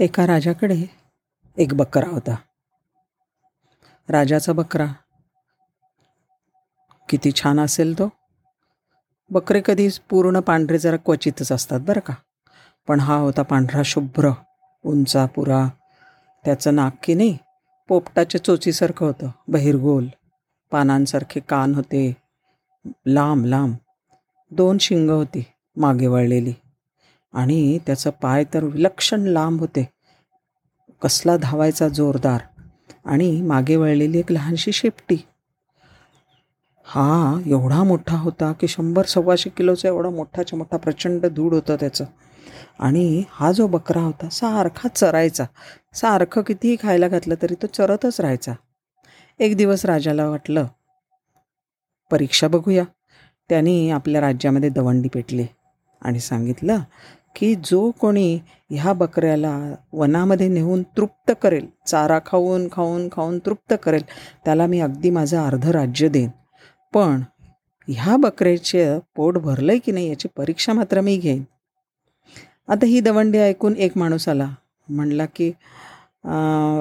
एका राजाकडे एक बकरा होता. राजाचा बकरा. किती छान असेल तो. बकरे कधी पूर्ण पांढरे जरा क्वचितच असतात बरं का. पण हा होता पांढरा शुभ्र उंचा पुरा. त्याचं नाक की नाही पोपटाच्या चोचीसारखं होतं. बहिरगोल. पानांसारखे कान होते. लांब लांब. दोन शिंग होती मागे वळलेली. आणि त्याचं पाय तर विलक्षण लांब होते. कसला धावायचा जोरदार. आणि मागे वळलेली एक लहानशी शेपटी. हा एवढा मोठा होता की शंभर सव्वाशे किलोचा एवढा मोठाच्या मोठा प्रचंड धूड होतं त्याचं. आणि हा जो बकरा होता सारखा चरायचा. सारखं कितीही खायला घातलं तरी तो चरतच राहायचा. एक दिवस राजाला वाटलं परीक्षा बघूया. त्यांनी आपल्या राज्यामध्ये दवंडी पेटली आणि सांगितलं की जो कोणी ह्या बकऱ्याला वनामध्ये नेऊन तृप्त करेल चारा खाऊन खाऊन खाऊन तृप्त करेल त्याला मी अगदी माझं अर्ध राज्य देईन. पण ह्या बकऱ्याचे पोट भरलं आहे की नाही याची परीक्षा मात्र मी घेईन. आता ही दवंडी ऐकून एक माणूस आला. म्हणला की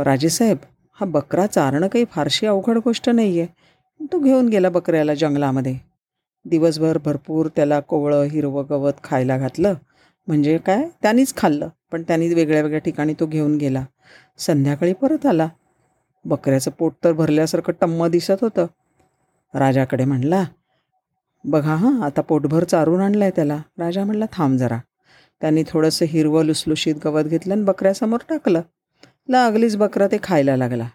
राजेसाहेब हा बकरा चारणं काही फारशी अवघड गोष्ट नाही आहे तो घेऊन गेला बकऱ्याला जंगलामध्ये. दिवसभर भरपूर त्याला कोवळं हिरवं गवत खायला घातलं. म्हणजे काय? त्यांनीच खाल्लं पण त्यांनी वेगळ्या वेगळ्या ठिकाणी तो घेऊन गेला. संध्याकाळी परत आला. बकऱ्याचं पोट तर भरल्यासारखं टम्म दिसत होतं. राजाकडे म्हणला बघा हां आता पोटभर चारून आणलं आहे त्याला. राजा म्हणला थांब जरा. त्यांनी थोडंसं हिरवं लुसलुशीत गवत घेतलं आणि बकऱ्यासमोर टाकलं. लागलीच बकरा ते खायला लागला.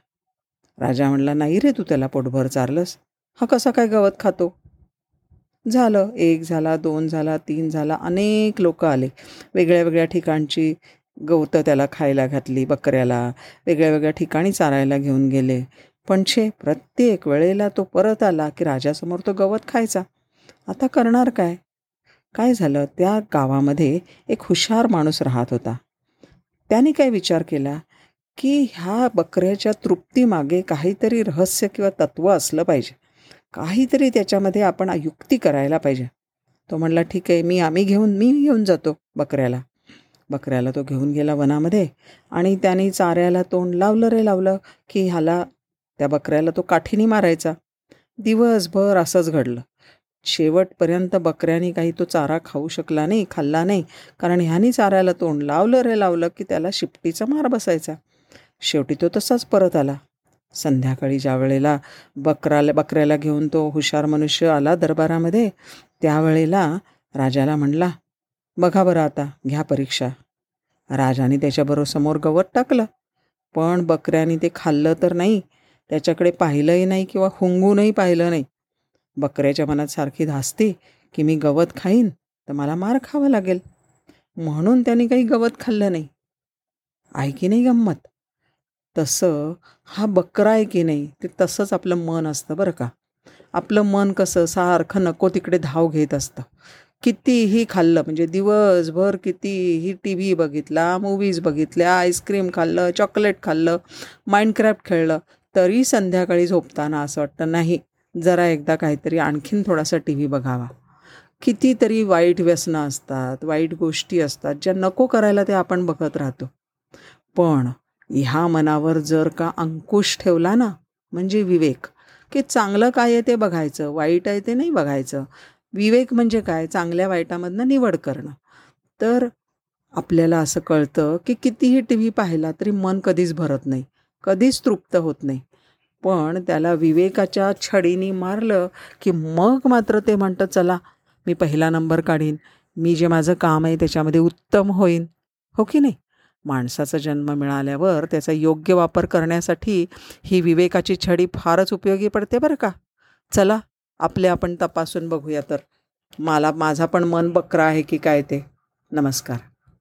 राजा म्हणला नाही रे तू त्याला पोटभर चारलंस. हा कसा काय गवत खातो? झालं एक झाला दोन झाला तीन झाला अनेक लोक आले. वेगळ्या वेगळ्या ठिकाणची गवतं त्याला खायला घातली बकऱ्याला. वेगळ्या वेगळ्या ठिकाणी चारायला घेऊन गेले. पण छे प्रत्येक वेळेला तो परत आला की राजासमोर तो गवत खायचा. आता करणार काय? काय झालं? त्या गावामध्ये एक हुशार माणूस राहत होता. त्याने काय विचार केला? की ह्या बकऱ्याच्या तृप्तीमागे काहीतरी रहस्य किंवा तत्त्व असलं पाहिजे. काहीतरी त्याच्यामध्ये आपण युक्ती करायला पाहिजे. तो म्हणला ठीक आहे मी आम्ही घेऊन मी घेऊन जातो बकऱ्याला. बकऱ्याला तो घेऊन गेला वनामध्ये आणि त्याने चाऱ्याला तोंड लावलं रे लावलं की ह्याला त्या बकऱ्याला तो काठीने मारायचा. दिवसभर असंच घडलं. शेवटपर्यंत बकऱ्याने काही तो चारा खाऊ शकला नाही खाल्ला नाही. कारण ह्यानी चाऱ्याला तोंड लावलं रे लावलं की त्याला शिपटीचा मार बसायचा. शेवटी तो तसाच परत आला. संध्याकाळी ज्या वेळेला बकराला बकऱ्याला घेऊन तो हुशार मनुष्य आला दरबारामध्ये त्यावेळेला राजाला म्हणला बघा बरं आता घ्या परीक्षा. राजाने त्याच्याबरोबर समोर गवत टाकलं पण बकऱ्याने ते खाल्लं तर नाही त्याच्याकडे पाहिलंही नाही किंवा हुंगूनही पाहिलं नाही. बकऱ्याच्या मनात सारखी धासते की मी गवत खाईन तर मला मार खावा लागेल. म्हणून त्याने काही गवत खाल्लं नाही. ऐकी नाही गंमत. तसं हा बकरा आहे की नाही ते तसंच आपलं मन असतं बरं का. आपलं मन कसं सारखं नको तिकडे धाव घेत असतं. कितीही खाल्लं म्हणजे दिवसभर कितीही टी व्ही बघितला मूवीज बघितल्या आईस्क्रीम खाल्लं चॉकलेट खाल्लं माइंडक्राफ्ट खेळलं तरी संध्याकाळी झोपताना असं वाटतं नाही जरा एकदा काहीतरी आणखीन थोडासा टी व्ही बघावा. कितीतरी वाईट व्यसनं असतात वाईट गोष्टी असतात ज्या नको करायला ते आपण बघत राहतो. पण ह्या मनावर जर का अंकुश ठेवला ना म्हणजे विवेक की चांगलं काय आहे ते बघायचं वाईट आहे ते नाही बघायचं. विवेक म्हणजे काय? चांगल्या वाईटामधनं निवड करणं. तर आपल्याला असं कळतं की कितीही टी व्ही पाहिला तरी मन कधीच भरत नाही कधीच तृप्त होत नाही. पण त्याला विवेकाच्या छडीनी मारलं की मग मात्र ते म्हणतं चला मी पहिला नंबर काढीन मी जे माझं काम आहे त्याच्यामध्ये उत्तम होईन. हो की नाही? माणसाचा जन्म मिळाल्यावर त्याचा योग्य वापर करण्यासाठी ही विवेकाची छडी फारच उपयोगी पडते बरं का. चला आपले आपण तपासून बघूया तर. मला माझा पण मन बकरा आहे की काय ते. नमस्कार.